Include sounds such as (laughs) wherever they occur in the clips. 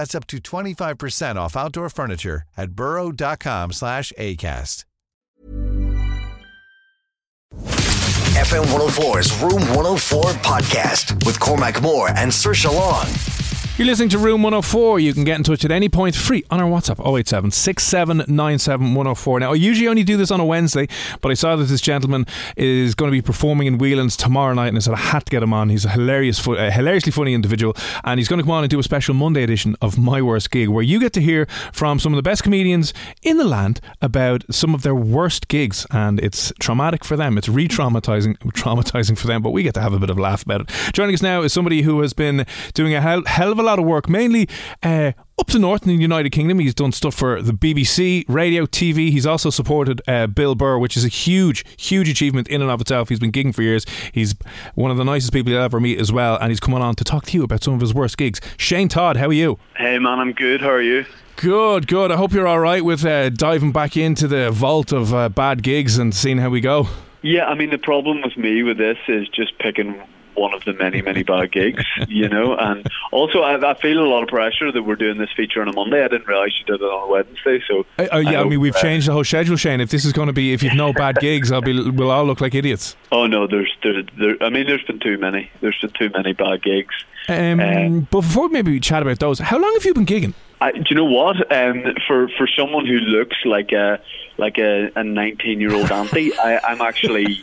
That's up to 25% off outdoor furniture at burrow.com slash ACAST. FM 104's Room 104 podcast with Cormac Moore and Sir Long. You're listening to Room 104. You can get in touch at any point free on our WhatsApp 087 6797 Now, I usually only do this on a Wednesday, but I saw that this gentleman is going to be performing in Whelan's tomorrow night, and I said I had to get him on. He's a hilarious, a hilariously funny individual, and he's going to come on and do a special Monday edition of My Worst Gig, where you get to hear from some of the best comedians in the land about some of their worst gigs, and it's traumatic for them. It's re-traumatizing, traumatizing for them, but we get to have a bit of a laugh about it. Joining us now is somebody who has been doing a hell, hell of a lot of work, mainly uh, up to north in the United Kingdom. He's done stuff for the BBC, radio, TV. He's also supported uh, Bill Burr, which is a huge, huge achievement in and of itself. He's been gigging for years. He's one of the nicest people you'll ever meet as well, and he's coming on to talk to you about some of his worst gigs. Shane Todd, how are you? Hey man, I'm good. How are you? Good, good. I hope you're all right with uh, diving back into the vault of uh, bad gigs and seeing how we go. Yeah, I mean the problem with me with this is just picking one of the many, many bad gigs, you know. And also, I, I, feel a lot of pressure that we're doing this feature on a Monday. I didn't realise you did it on a Wednesday. So, uh, uh, yeah, I, I, mean, we've uh, changed the whole schedule, Shane. If this is going to be, if you've no bad (laughs) gigs, I'll be, we'll all look like idiots. Oh no, there's, there, there, I mean, there's been too many. There's been too many bad gigs. Um, um, but before maybe we chat about those, how long have you been gigging? I, do you know what? Um, for for someone who looks like a like a, a nineteen year old auntie, I, I'm actually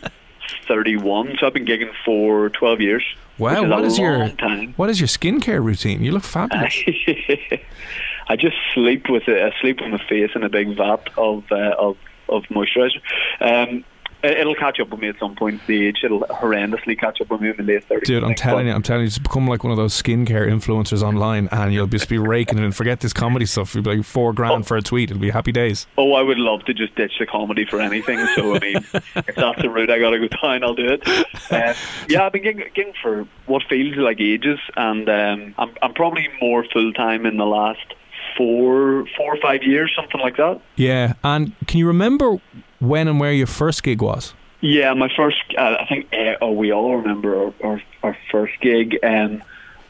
31, so I've been gigging for 12 years. Wow, is what is your time. what is your skincare routine? You look fabulous. (laughs) I just sleep with it. I sleep with my face in a big vat of uh, of of moisturizer. Um, It'll catch up with me at some point. The age it'll horrendously catch up with me in the late thirties. Dude, I'm telling you, I'm telling you, just become like one of those skincare influencers online, and you'll just be raking it and forget this comedy stuff. You'll be like four grand oh. for a tweet. It'll be happy days. Oh, I would love to just ditch the comedy for anything. So I mean, if that's the route I got to go down, I'll do it. Uh, yeah, I've been gigging, for what feels like ages, and um, I'm I'm probably more full time in the last four four or five years, something like that. Yeah, and can you remember when and where your first gig was? Yeah, my first. Uh, I think. Uh, oh, we all remember our, our, our first gig. Um,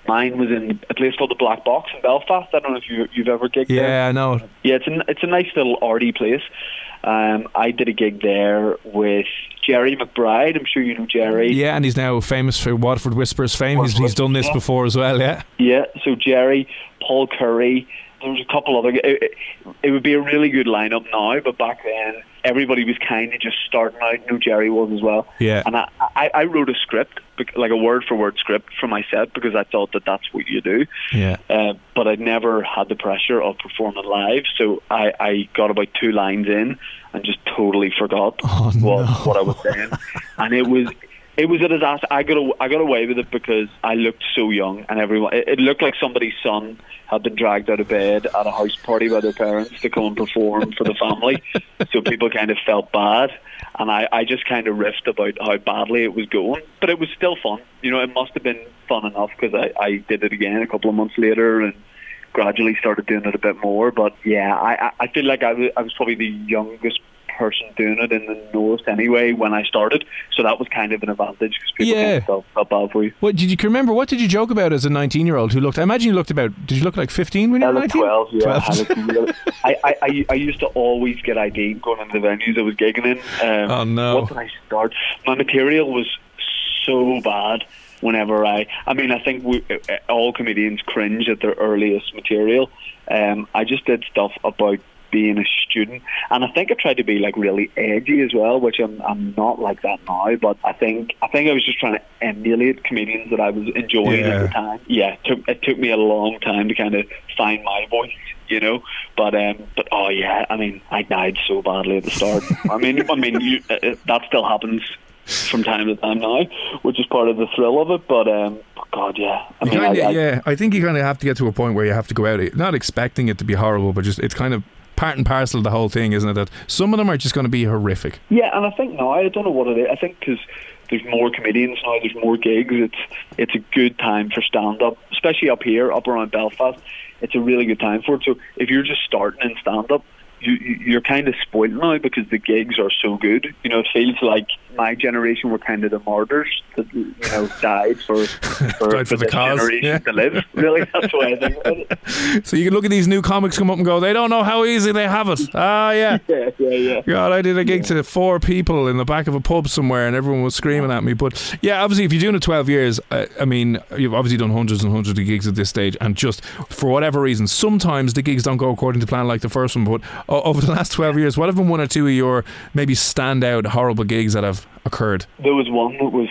mine was in a place called the Black Box in Belfast. I don't know if you you've ever gigged yeah, there. Yeah, I know. Yeah, it's a it's a nice little arty place. Um, I did a gig there with Gerry McBride. I'm sure you know Gerry. Yeah, and he's now famous for Waterford Whispers fame. He's, he's done this yeah. before as well. Yeah. Yeah. So Gerry, Paul Currie. There was a couple other. It, it, it would be a really good lineup now, but back then everybody was kind of just starting out. Know, Gerry was as well. Yeah. And I, I, I wrote a script, like a word for word script for my set because I thought that that's what you do. Yeah. Uh, but I'd never had the pressure of performing live, so I, I got about two lines in and just totally forgot oh, what no. what I was saying, (laughs) and it was it was a disaster. I got a, I got away with it because I looked so young, and everyone it, it, looked like somebody's son had been dragged out of bed at a house party by their parents to come and perform for the family. (laughs) So people kind of felt bad, and I, I just kind of riffed about how badly it was going, but it was still fun. You know, it must have been fun enough because I, I did it again a couple of months later and gradually started doing it a bit more. But yeah, I, I feel like I was, I was probably the youngest person doing it in the north anyway when I started, so that was kind of an advantage because people yeah. kind of felt, bad for you. What did you remember? What did you joke about as a nineteen-year-old who looked? I imagine you looked about. Did you look like fifteen when you were nineteen? Twelve. Yeah. 12. I, I, I used to always get ID going into the venues I was gigging in. Um, oh no! What did I start? My material was so bad whenever I, I mean, I think we, all comedians cringe at their earliest material. Um, I just did stuff about being a student. And I think I tried to be like really edgy as well, which I'm I'm not like that now. But I think I think I was just trying to emulate comedians that I was enjoying Yeah. at the time. Yeah, it took it took me a long time to kind of find my voice. You know, but um, but oh yeah, I mean, I died so badly at the start. I mean, I mean, you, uh, uh, that still happens from time to time now, which is part of the thrill of it. But um, God, yeah, I mean, kinda, I, I, yeah, I think you kind of have to get to a point where you have to go out, not expecting it to be horrible, but just it's kind of part and parcel of the whole thing, isn't it? That some of them are just going to be horrific. Yeah, and I think now I don't know what it is. I think because there's more comedians now, there's more gigs. It's it's a good time for stand up, especially up here, up around Belfast. It's a really good time for it. So if you're just starting in stand up, you, you- you're kind of spoiled now because the gigs are so good. You know, it feels like my generation were kind of the martyrs that you know (laughs) died for for, Died for the cause, generation yeah. to live. Really, that's why I think about it. (laughs) So you can look at these new comics come up and go, they don't know how easy they have it. Ah, yeah. (laughs) Yeah, yeah, yeah. God, I did a gig to four people in the back of a pub somewhere, and everyone was screaming at me. But yeah, obviously, if you're doing it 12 years, uh, I mean, you've obviously done hundreds and hundreds of gigs at this stage, and just for whatever reason, sometimes the gigs don't go according to plan, like the first one. But over the last 12 years, what have been one or two of your maybe standout horrible gigs that have occurred? There was one that was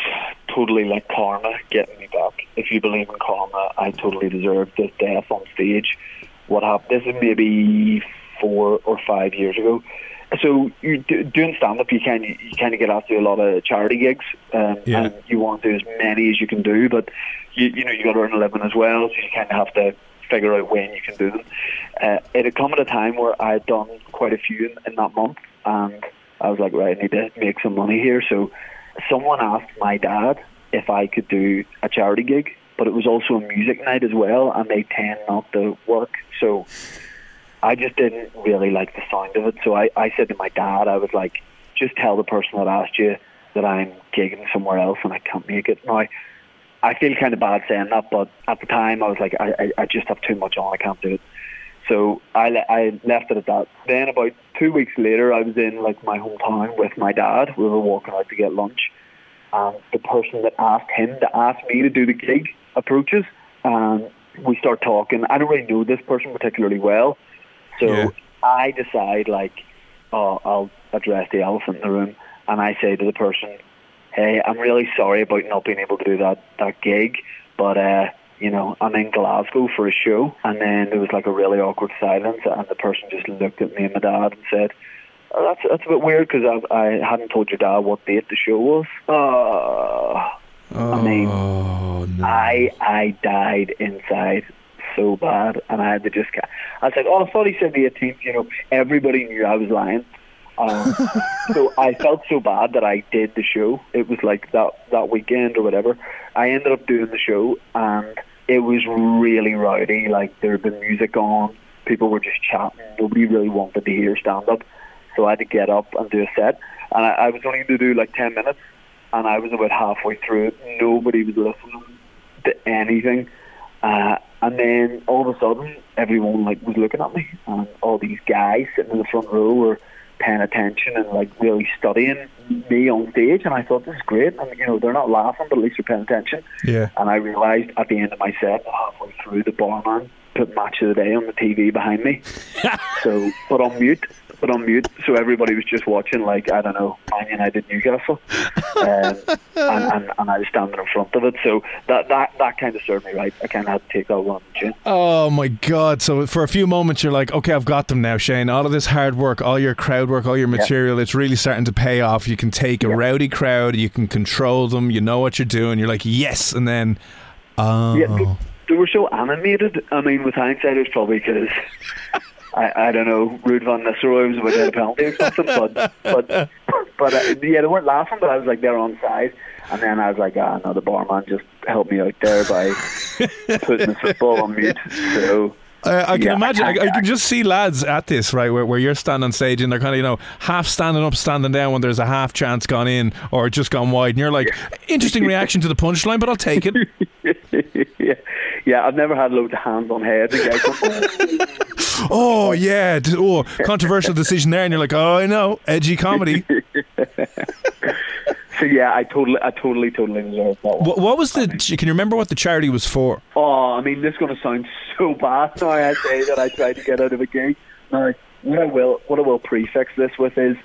totally like karma getting me back. If you believe in karma, I totally deserved this death on stage. What happened? This is maybe four or five years ago. So you do, doing stand up, you kind of you kind of get asked to do a lot of charity gigs, um, Yeah. and you want to do as many as you can do, but you you know you got to earn a living as well, so you kind of have to figure out when you can do them. Uh, it had come at a time where I had done quite a few in, in that month, and I was like, right, I need to make some money here. So someone asked my dad if I could do a charity gig, but it was also a music night as well, and they tend not to work. So I just didn't really like the sound of it. So I, I said to my dad, I was like, just tell the person that asked you that I'm gigging somewhere else and I can't make it. Now, I feel kind of bad saying that, but at the time I was like, I, I, I just have too much on, I can't do it. So I, le- I left it at that. Then about two weeks later, I was in like my hometown with my dad. We were walking out to get lunch, and the person that asked him to ask me to do the gig approaches, and we start talking. I don't really know this person particularly well, so Yeah. I decide like, oh, I'll address the elephant in the room, and I say to the person, "Hey, I'm really sorry about not being able to do that that gig, but uh, you know, I'm in Glasgow for a show." And then there was like a really awkward silence, and the person just looked at me and my dad and said. Oh, that's that's a bit weird because I, I hadn't told your dad what date the show was. Oh, I mean, Oh, no. I I died inside so bad, and I had to just. I was like, oh, I thought he said the 18th. You know, everybody knew I was lying. Um, so I felt so bad that I did the show. It was like that that weekend or whatever. I ended up doing the show, and it was really rowdy. Like there had been music on, people were just chatting. Nobody really wanted to hear stand up, so I had to get up and do a set. And I, I was only going to do like 10 minutes, and I was about halfway through it. Nobody was listening to anything. Uh, and then all of a sudden, everyone like was looking at me, and all these guys sitting in the front row were paying attention and like really studying me on stage. And I thought this is great. And you know, they're not laughing, but at least they're paying attention. Yeah. And I realised at the end of my set, halfway through, the barman put Match of the Day on the TV behind me. (laughs) so, but on mute, but on mute. So everybody was just watching, like I don't know, Man United Newcastle, um, (laughs) and, and and I was standing in front of it. So that that that kind of served me right. I kind of had to take that one on the chin. Oh my God! So for a few moments, you're like, "Okay, I've got them now, Shane. All of this hard work, all your crowd work, all your material, it's really starting to pay off. You can take a rowdy crowd, you can control them, you know what you're doing. You're like, yes, and then, oh, Yeah, they, they were so animated. I mean, with hindsight, it's probably because I, I don't know, Ruud van Nistelrooy was about to hit a penalty or something. But but but uh, yeah, they weren't laughing. But I was like, they're on side. And then I was like, ah, no, the barman just helped me out there by putting the football on mute. (laughs) So Uh, I can Yeah, imagine. I, I can just see lads at this right where, where you're standing on stage and they're kind of you know half standing up, standing down when there's a half chance gone in or just gone wide, and you're like, interesting (laughs) reaction to the punchline, but I'll take it. yeah, (laughs) (laughs) yeah, yeah. I've never had loads of hands on heads. (laughs) And Oh yeah, oh controversial decision there, and you're like, oh I know, edgy comedy. (laughs) so yeah, I totally, I totally, totally deserve that one. what, what was the? Can you remember what the charity was for? Oh, I mean, this is going to sound so bad now. I say that I tried to get out of a gig. No, what I will what I will prefix this with is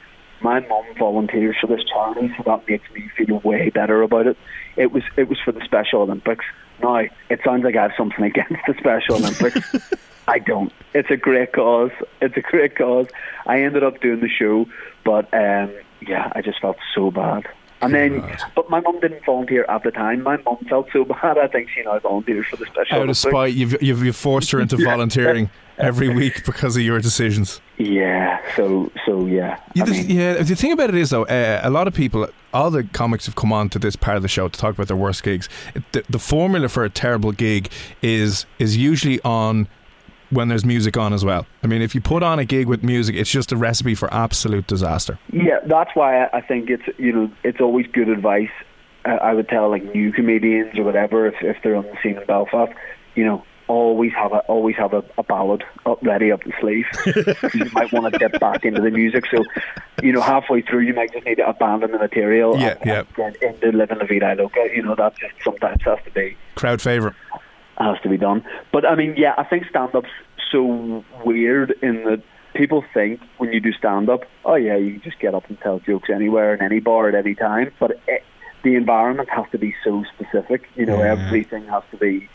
my mum volunteers for this charity, so that makes me feel way better about it. It was it was for the Special Olympics. Now it sounds like I have something against the Special Olympics. (laughs) I don't. It's a great cause. It's a great cause. I ended up doing the show, but um, yeah, I just felt so bad. And then, but my mum didn't volunteer at the time. My mum felt so (laughs) bad. I think she now volunteers for the special. Out of Olympics. spite, you've, you've, you've forced her into (laughs) volunteering every week because of your decisions. Yeah. So so yeah. Yeah, mean, yeah, the thing about it is though, uh, a lot of people, all the comics have come on to this part of the show to talk about their worst gigs. The, the formula for a terrible gig is is usually on when there's music on as well. I mean, if you put on a gig with music, it's just a recipe for absolute disaster. Yeah, that's why I- I think it's you know it's always good advice. Uh, I would tell like new comedians or whatever if if they're on the scene in Belfast, you know, always have a always have a, a ballad up ready up the sleeve. (laughs) you might want to get back into the music, so you know halfway through you might just need to abandon the material Yeah, and, yeah. and get into living la vida loca. You know that just sometimes has to be Crowd favourite. has to be done. But I mean, yeah, I think stand up's so weird in that people think when you do stand up, oh yeah, you can just get up and tell jokes anywhere in any bar at any time. But it, the environment has to be so specific. You know, Yeah. everything has to be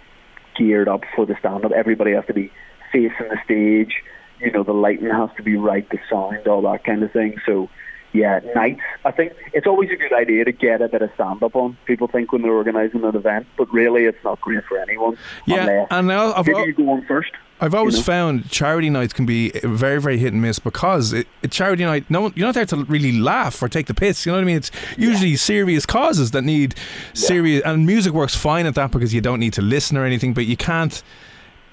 geared up for the stand up. Everybody has to be facing the stage. You know, the lighting has to be right, the sound, all that kind of thing. So. Yeah, nights. I think it's always a good idea to get a bit of stand up on. People think when they're organising an event, but really it's not great for anyone. Yeah, and now I've, Maybe you go on first. I've always you know? found charity nights can be very, very hit and miss because it, it charity night, no, you're not there to really laugh or take the piss. You know what I mean? It's usually serious causes that need serious, and music works fine at that because you don't need to listen or anything, but you can't.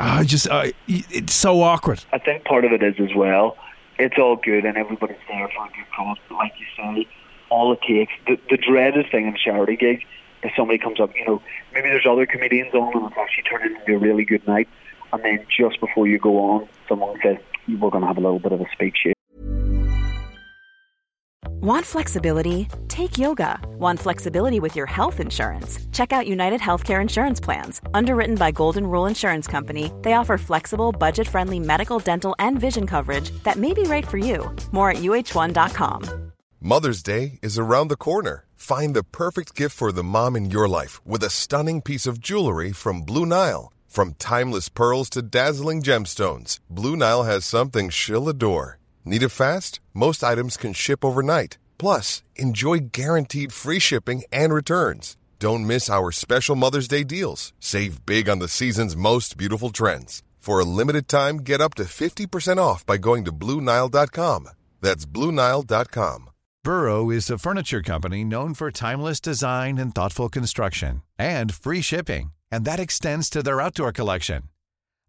I just, uh, it's so awkward. I think part of it is as well. It's all good and everybody's there for a good cause. But like you say, all it takes the, the dreaded thing in a charity gig is somebody comes up. You know, maybe there's other comedians on and it's actually turning into a really good night. And then just before you go on, someone says, "We're going to have a little bit of a speech here." Want flexibility? Take yoga. Want flexibility with your health insurance? Check out United Healthcare Insurance Plans. Underwritten by Golden Rule Insurance Company, they offer flexible, budget friendly medical, dental, and vision coverage that may be right for you. More at uh1.com. Mother's Day is around the corner. Find the perfect gift for the mom in your life with a stunning piece of jewelry from Blue Nile. From timeless pearls to dazzling gemstones, Blue Nile has something she'll adore. Need it fast? Most items can ship overnight. Plus, enjoy guaranteed free shipping and returns. Don't miss our special Mother's Day deals. Save big on the season's most beautiful trends. For a limited time, get up to 50% off by going to BlueNile.com. That's BlueNile.com. Burrow is a furniture company known for timeless design and thoughtful construction and free shipping, and that extends to their outdoor collection.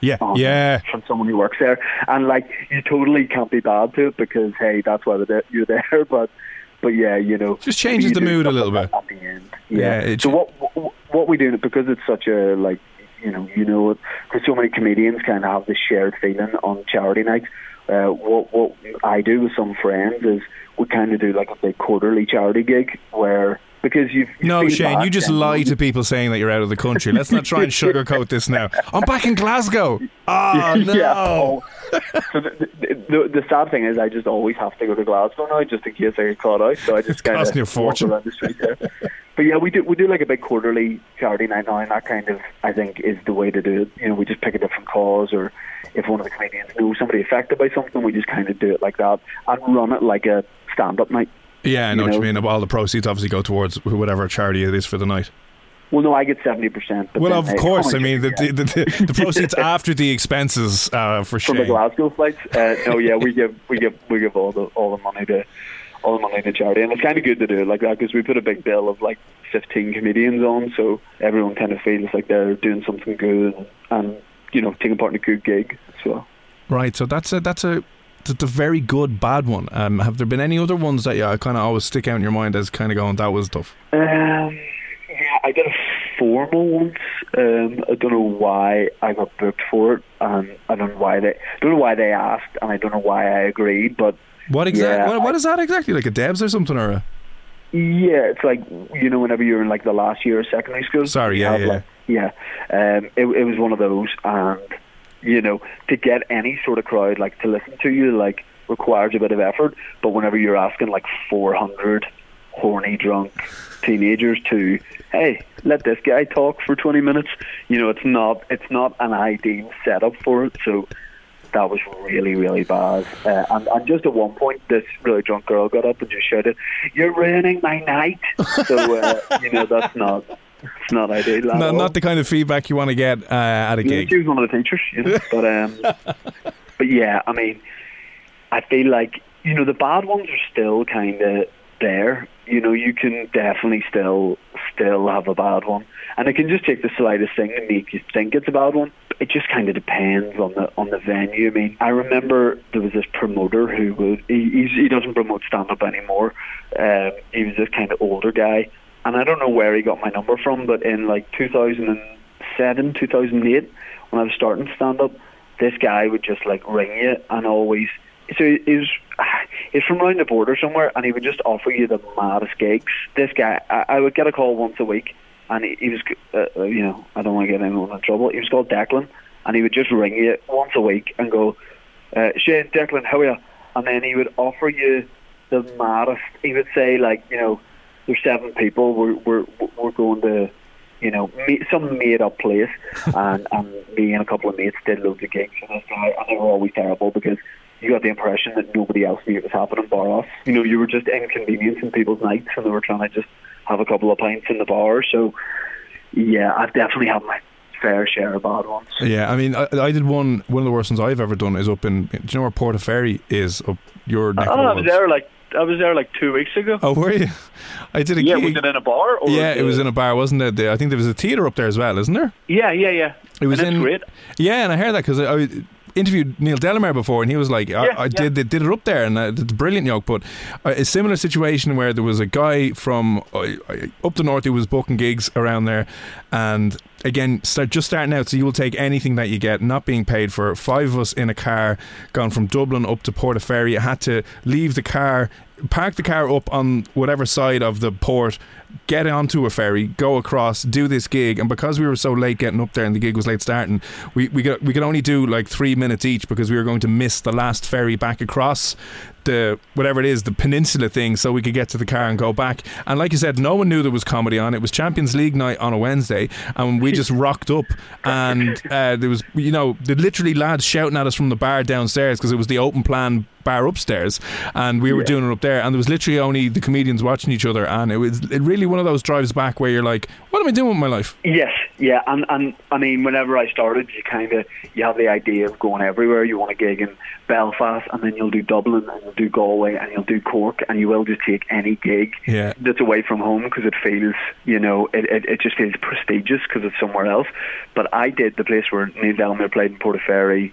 Yeah, on yeah. from someone who works there, and like you totally can't be bad to it because hey, that's why you're there. (laughs) But but yeah, you know, Just changes the mood a little like bit. at the end. Yeah, Yeah. so what what- what we do because it's such a like you know you know because so many comedians kind of have this shared feeling on charity nights. Uh, what what I do with some friends is we kind of do like a big quarterly charity gig where because you've you No, Shane, you just lie to people saying that you're out of the country. Let's not try and (laughs) sugarcoat this now. I'm back in Glasgow. (laughs) Oh, no. Yeah. oh. so the, the, the, sad thing is, I just always have to go to Glasgow now, just in case I get caught out. So I just (laughs) kind costing you a of walk fortune. around the street there. but yeah, we do we do like a big quarterly charity night now, and that kind of I think is the way to do it. You know, we just pick a different cause, or if one of the comedians knows somebody affected by something, we just kind of do it like that and run it like a stand-up night. Yeah, I know You what you mean. All the proceeds obviously go towards whatever charity it is for the night. Well, no, I get seventy percent. Well, of course. I mean, the, the, the, the proceeds (laughs) after the expenses uh, for from the Glasgow flights. Uh, no, yeah, we give we give we give all the all the money to all the money to charity, and it's kind of good to do it like that because we put a big bill of like fifteen comedians on, so everyone kind of feels like they're doing something good and, and you know taking part in a good gig as well. Right. So that's a that's a that's a very good bad one. Um, have there been any other ones that you kind of always stick out in your mind as kind of going that was tough? Um, yeah, I did a formal once. Um, I don't know why I got booked for it, and I don't know why they don't know why they asked, and I don't know why I agreed. But What exactly? Yeah, what, what I- is that exactly? Like a Debs or something, or a? yeah, it's like you know, whenever you're in like the last year of secondary school. Sorry, yeah, yeah, like- yeah. Um, it, it was one of those, and you know, to get any sort of crowd like to listen to you, like requires a bit of effort. But whenever you're asking like 400 horny, drunk teenagers to, hey, let this guy talk for 20 minutes, you know, it's not it's not an ideal setup for it. So that was really, really bad. Uh, and, and just at one point, this really drunk girl got up and just shouted, "You're ruining my night." so uh, you know that's not it's not ideal. at No, all. not the kind of feedback you want to get uh, at a Yeah, gig. she was one of the teachers, you know. but um, (laughs) but yeah, I mean, I feel like you know the bad ones are still kind of there. You know, you can definitely still still have a bad one, and it can just take the slightest thing to make you think it's a bad one. It just kind of depends on the on the venue. I mean, I remember there was this promoter who would he he doesn't promote stand up anymore. Um, he was this kind of older guy, and I don't know where he got my number from, but in like 2007, 2008, when I was starting stand up, this guy would just like ring you and always. So he's (sighs) he's from around the border somewhere, and he would just offer you the maddest gigs. This guy, I, I would get a call once a week, and he, he was, uh, uh, you know, I don't want to get anyone in trouble. He was called Declan, and he would just ring you once a week and go, uh, Shane, Declan, how are you? And then he would offer you the maddest. He would say like, you know, there's seven people. We're we're we're going to, you know, meet, some made up place, (laughs) and and me and a couple of mates did loads of gigs for this guy, and they were always terrible because you got the impression that nobody else knew it was happening bar us. You know, you were just inconveniencing people's nights, and they were trying to just have a couple of pints in the bar. So, yeah, I've definitely had my fair share of bad ones. Yeah, I mean, I, I did one. One of the worst ones I've ever done is up in. Do you know where Portaferry is? Up your neck Oh, I was there like I was there like two weeks ago. Oh, were you? I did a yeah, gig. was it in a bar? Or yeah, it was in a bar, wasn't it? I think there was a theatre up there as well, isn't there? Yeah, yeah, yeah. It was in- great. Yeah, and I heard that because I, I interviewed Neil Delamere before, and he was like, I, Yeah, I yeah. did they did it up there, and uh, it's brilliant, yoke. But uh, a similar situation where there was a guy from uh, uh, up the north who was booking gigs around there, and again, start just starting out. So you will take anything that you get, not being paid for. Five of us in a car, gone from Dublin up to Portaferry. I had to leave the car, park the car up on whatever side of the port. Get onto a ferry, go across, do this gig, and because we were so late getting up there and the gig was late starting, we we could we could only do like three minutes each because we were going to miss the last ferry back across the whatever it is the peninsula thing so we could get to the car and go back. And like you said no one knew there was comedy on. It was champions league night on a wednesday and we just (laughs) rocked up. And uh, there was you know the literally lads shouting at us from the bar downstairs because it was the open plan bar upstairs and we were doing it up there. And there was literally only the comedians watching each other and it was it really one of those drives back where you're like what am i doing with my life? Yes, yeah, and and I mean, whenever I started, you kind of you have the idea of going everywhere. You want to gig in Belfast, and then you'll do Dublin, and do Galway, and you'll do Cork, and you will just take any gig Yeah. that's away from home because it feels, you know, it it, it just feels prestigious because it's somewhere else. But I did the place where Neil Delamere played in Portaferry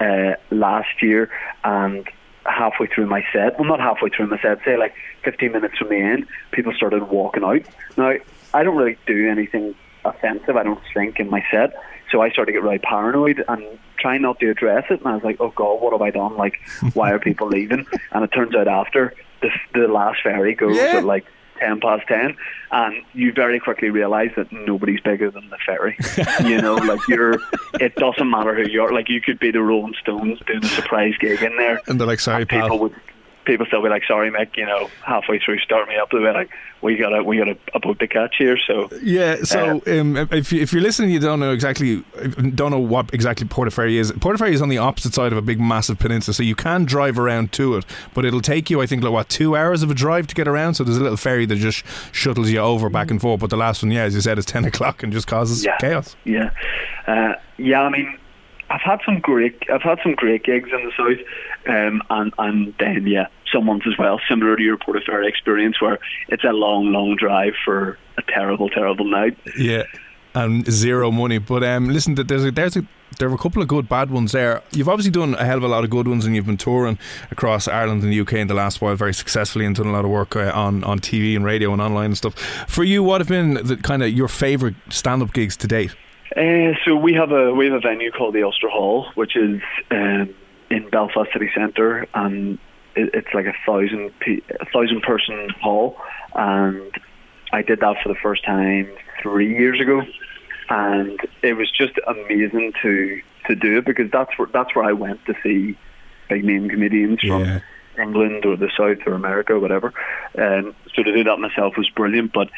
uh, last year, and halfway through my set, well, not halfway through my set, say like 15 minutes from the end, people started walking out. Now, I don't really do anything offensive, I don't think, in my set, so I started to get really paranoid and trying not to address it. And I was like, oh God, what have I done? Like, why are people leaving? (laughs) And it turns out after the, the last ferry goes Yeah. at like 10 past 10 and you very quickly realize that nobody's bigger than the ferry you know (laughs) like you're it doesn't matter who you are like you could be the Rolling Stones doing a surprise gig in there and they're like sorry and people pal would people still be like sorry Mick you know halfway through start me up they'll be like we got a we got a, a boat to catch here so Yeah, so Uh, um, if you, if you're listening, you don't know exactly don't know what exactly Portaferry is. Portaferry is on the opposite side of a big, massive peninsula, so you can drive around to it, but it'll take you, I think, like what two hours of a drive to get around. So there's a little ferry that just shuttles you over back and forth. But the last one, yeah, as you said, is ten (laughs) o'clock and just causes Yeah. chaos. Yeah, uh, yeah. I mean, I've had some great, I've had some great gigs in the south, um, and and then yeah, some ones as well, similar to your Portaferry experience, where it's a long, long drive for a terrible, terrible night. Yeah. and zero money. But um, listen, there's a, there's a there are a couple of good bad ones there. You've obviously done a hell of a lot of good ones, and you've been touring across Ireland and the UK in the last while very successfully, and done a lot of work uh, on on TV and radio and online and stuff. For you, what have been the kind of your favourite stand up gigs to date? Uh, so we have a we have a venue called the Ulster Hall, which is um, in Belfast City Centre, and it, it's like a thousand pe- a thousand person hall, and I did that for the first time three years ago, and it was just amazing to to do it because that's where that's where I went to see big name comedians from Yeah. England or the South or America or whatever. Um, so to do that myself was brilliant, but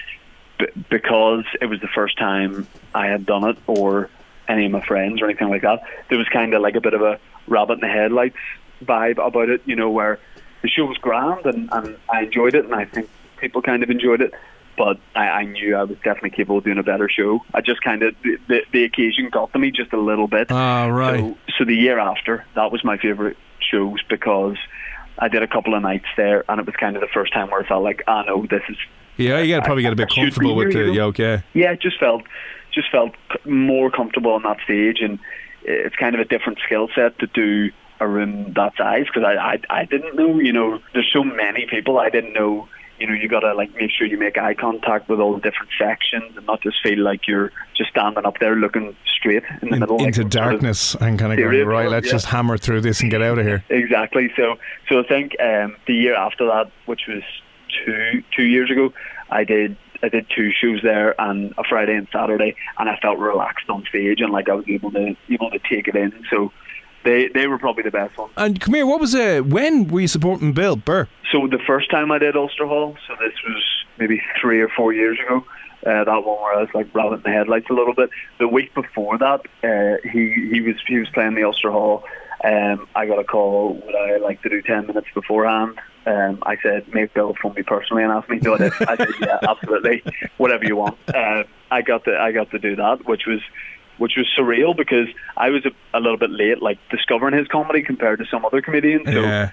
b- because it was the first time I had done it or any of my friends or anything like that, there was kind of like a bit of a rabbit in the headlights vibe about it, you know, where the show was grand and, and I enjoyed it and I think people kind of enjoyed it. But I, I knew I was definitely capable of doing a better show. I just kind of the, the, the occasion got to me just a little bit. Ah, right. So, so the year after, that was my favourite shows because I did a couple of nights there, and it was kind of the first time where I felt like, ah, no, this is Yeah, you got to probably get a bit comfortable with the know? Yeah, yeah, it just felt just felt more comfortable on that stage, and it's kind of a different skill set to do a room that size because I, I I didn't know, you know, there's so many people I didn't know. You know, you gotta like make sure you make eye contact with all the different sections and not just feel like you're just standing up there looking straight in the In- middle like into sort of- darkness and kind of going right. Let's yeah. just hammer through this and get out of here. Exactly. So, so I think um, the year after that, which was two two years ago, I did I did two shows there, and a Friday and Saturday, and I felt relaxed on stage and like I was able to able to take it in. So, they they were probably the best ones. And come here, what was uh, when were you supporting Bill Burr? So the first time I did Ulster Hall, so this was maybe three or four years ago. Uh, that one where I was like rabbit in the headlights a little bit. The week before that, uh, he he was he was playing the Ulster Hall. Um, I got a call. Would I like to do ten minutes beforehand? Um, I said, make Bill phone me personally and ask me to do it. I said, yeah, absolutely, whatever you want. Uh, I got to I got to do that, which was which was surreal because I was a, a little bit late, like discovering his comedy compared to some other comedians. So Yeah.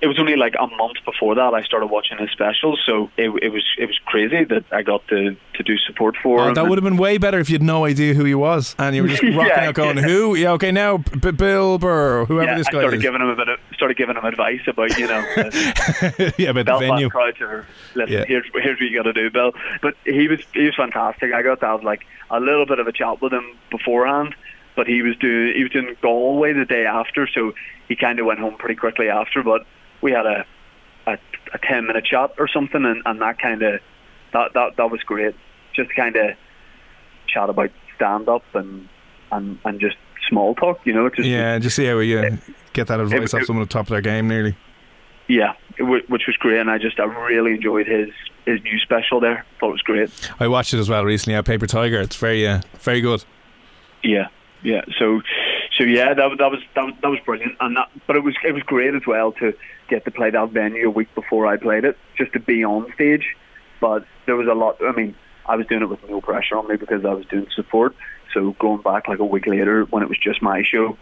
It was only like a month before that I started watching his specials, so it, it was it was crazy that I got to, to do support for Oh, him. that would have been way better if you had no idea who he was and you were just (laughs) rocking Yeah, out going, yeah. "Who? Yeah, okay, now B- Bill Burr, or whoever yeah, this I guy started is." giving him a bit of started giving him advice about you know uh, (laughs) yeah, about the venue. crowds are listen Yeah. here's here's what you got to do, Bill. But he was he was fantastic. I got to have like a little bit of a chat with him beforehand, but he was doing he was doing Galway the day after, so he kind of went home pretty quickly after. But we had a a, a ten minute chat or something, and, and that kind of that, that that was great. Just kind of chat about stand up and and and just small talk, you know. Just Yeah, just see how you get that advice it- off someone at the top of their game, nearly. yeah, it, w- which was great, and I just I really enjoyed his his new special there. Thought it was great. I watched it as well recently. At Paper Tiger, it's very, uh, very good. Yeah, yeah. So, so yeah, that was- that was that was that was brilliant, and that, but it was it was great as well to get to play that venue a week before I played it, just to be on stage. But there was a lot. I mean, I was doing it with no pressure on me because I was doing support. So going back like a week later when it was just my show,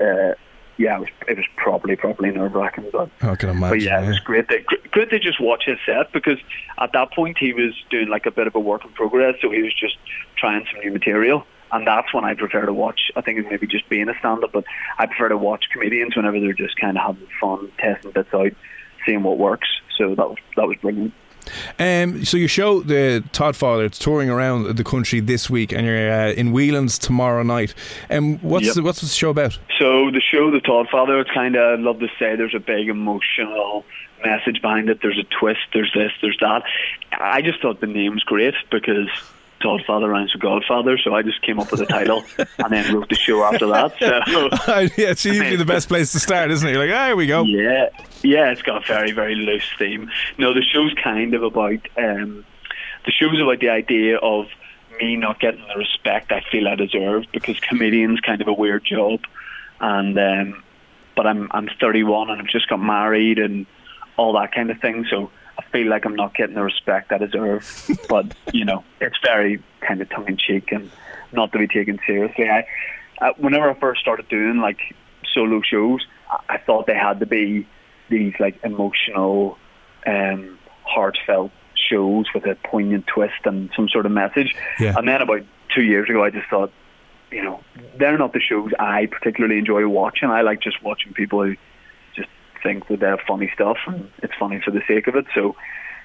uh, yeah, it was it was properly properly nerve wracking. But I can imagine. but yeah, it was great. To, good to just watch his set because at that point he was doing like a bit of a work in progress, so he was just trying some new material, and that's when I prefer to watch. I think it's maybe just being a stand-up, but I prefer to watch comedians whenever they're just kind of having fun, testing bits out, seeing what works. So that was that was brilliant. Um, so your show, the Todd Father, it's touring around the country this week, and you're uh, in Whelan's tomorrow night. Um, what's Yep. the, what's the show about? So the show, The Todd Father, it's kind of, love to say there's a big emotional message behind it. There's a twist, there's this, there's that. I just thought the name's great because Todd Father rhymes with Godfather, so I just came up with the title and then wrote the show after that. So (laughs) yeah, it's usually the best place to start, isn't it? You're like, ah, here we go. yeah, yeah, it's got a very, very loose theme. No, the show's kind of about um, the show's about the idea of me not getting the respect I feel I deserve because comedian's kind of a weird job, and um, but I'm I'm 31 and I've just got married and all that kind of thing, so. I feel like I'm not getting the respect I deserve, (laughs) but you know it's very kind of tongue in cheek and not to be taken seriously. I, uh, whenever I first started doing like solo shows, I, I thought they had to be these like emotional, um, heartfelt shows with a poignant twist and some sort of message. Yeah. And then about two years ago, I just thought, you know, they're not the shows I particularly enjoy watching. I like just watching people who think that they have funny stuff and it's funny for the sake of it. So,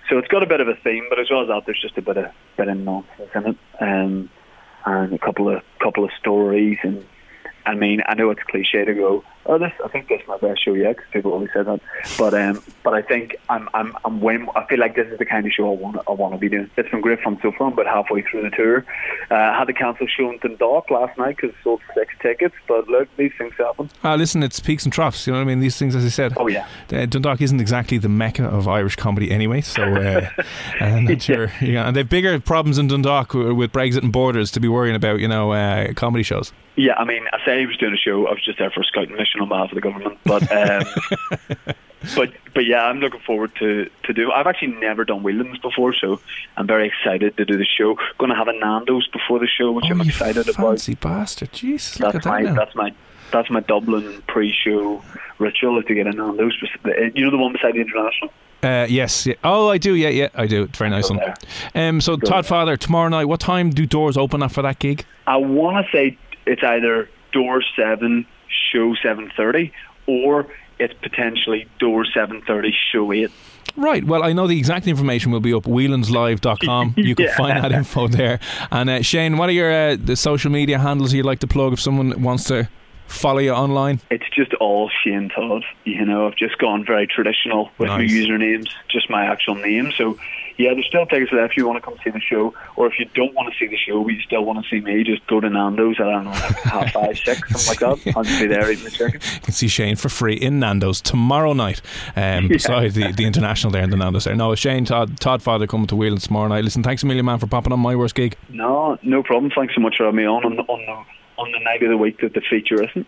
so it's got a bit of a theme, but as well as that, there's just a bit of bit of nonsense in it, um, and a couple of couple of stories and I mean, I know it's cliche to go, oh, this I think this is my best show yet because people always say that. But um, but I think I'm I'm I'm way more, I feel like this is the kind of show I want I want to be doing. It's been great fun so far, but halfway through the tour, uh, I had to cancel show in Dundalk last night because sold six tickets. But look, these things happen. Ah, listen, it's peaks and troughs. You know what I mean? These things, as I said. Oh yeah. Uh, Dundalk isn't exactly the mecca of Irish comedy anyway, so uh, (laughs) I'm not sure. Yeah, and they've bigger problems in Dundalk with Brexit and borders to be worrying about. You know, uh, comedy shows. Yeah, I mean, I say he was doing a show. I was just there for a scouting mission on behalf of the government, but um, (laughs) but but yeah, I'm looking forward to to do. I've actually never done Whelan's before, so I'm very excited to do the show. Going to have a Nando's before the show, which oh, I'm excited fancy about. Fancy bastard, Jesus! That's look at my that now. that's my that's my Dublin pre-show ritual to get a Nando's. You know the one beside the International. Uh, yes. Yeah. Oh, I do. Yeah, yeah, I do. It's very nice Go one. there. Um, so, Go Todd there. Father, tomorrow night, what time do doors open up for that gig? I want to say it's either door seven, show seven thirty, or it's potentially door seven thirty, show eight. Right. Well, I know the exact information will be up whelanslive.com. (laughs) You can Yeah. find that info there. And uh, Shane, what are your uh, the social media handles you'd like to plug if someone wants to follow you online? It's just all Shane Todd. You know, I've just gone very traditional with Nice. my usernames, just my actual name. So, yeah, there's still tickets left if you want to come see the show, or if you don't want to see the show but you still want to see me, just go to Nando's at I don't know, half (laughs) five, six, something like that. I'll just be there eating the chicken. You can see Shane for free in Nando's tomorrow night, um, beside the, the international there in the Nando's there. No, Shane Todd, Todd Father coming to Whelan's tomorrow night. Listen, thanks a million, man, for popping on my worst gig. No, no problem. Thanks so much for having me on on the, on the on the night of the week that the feature isn't.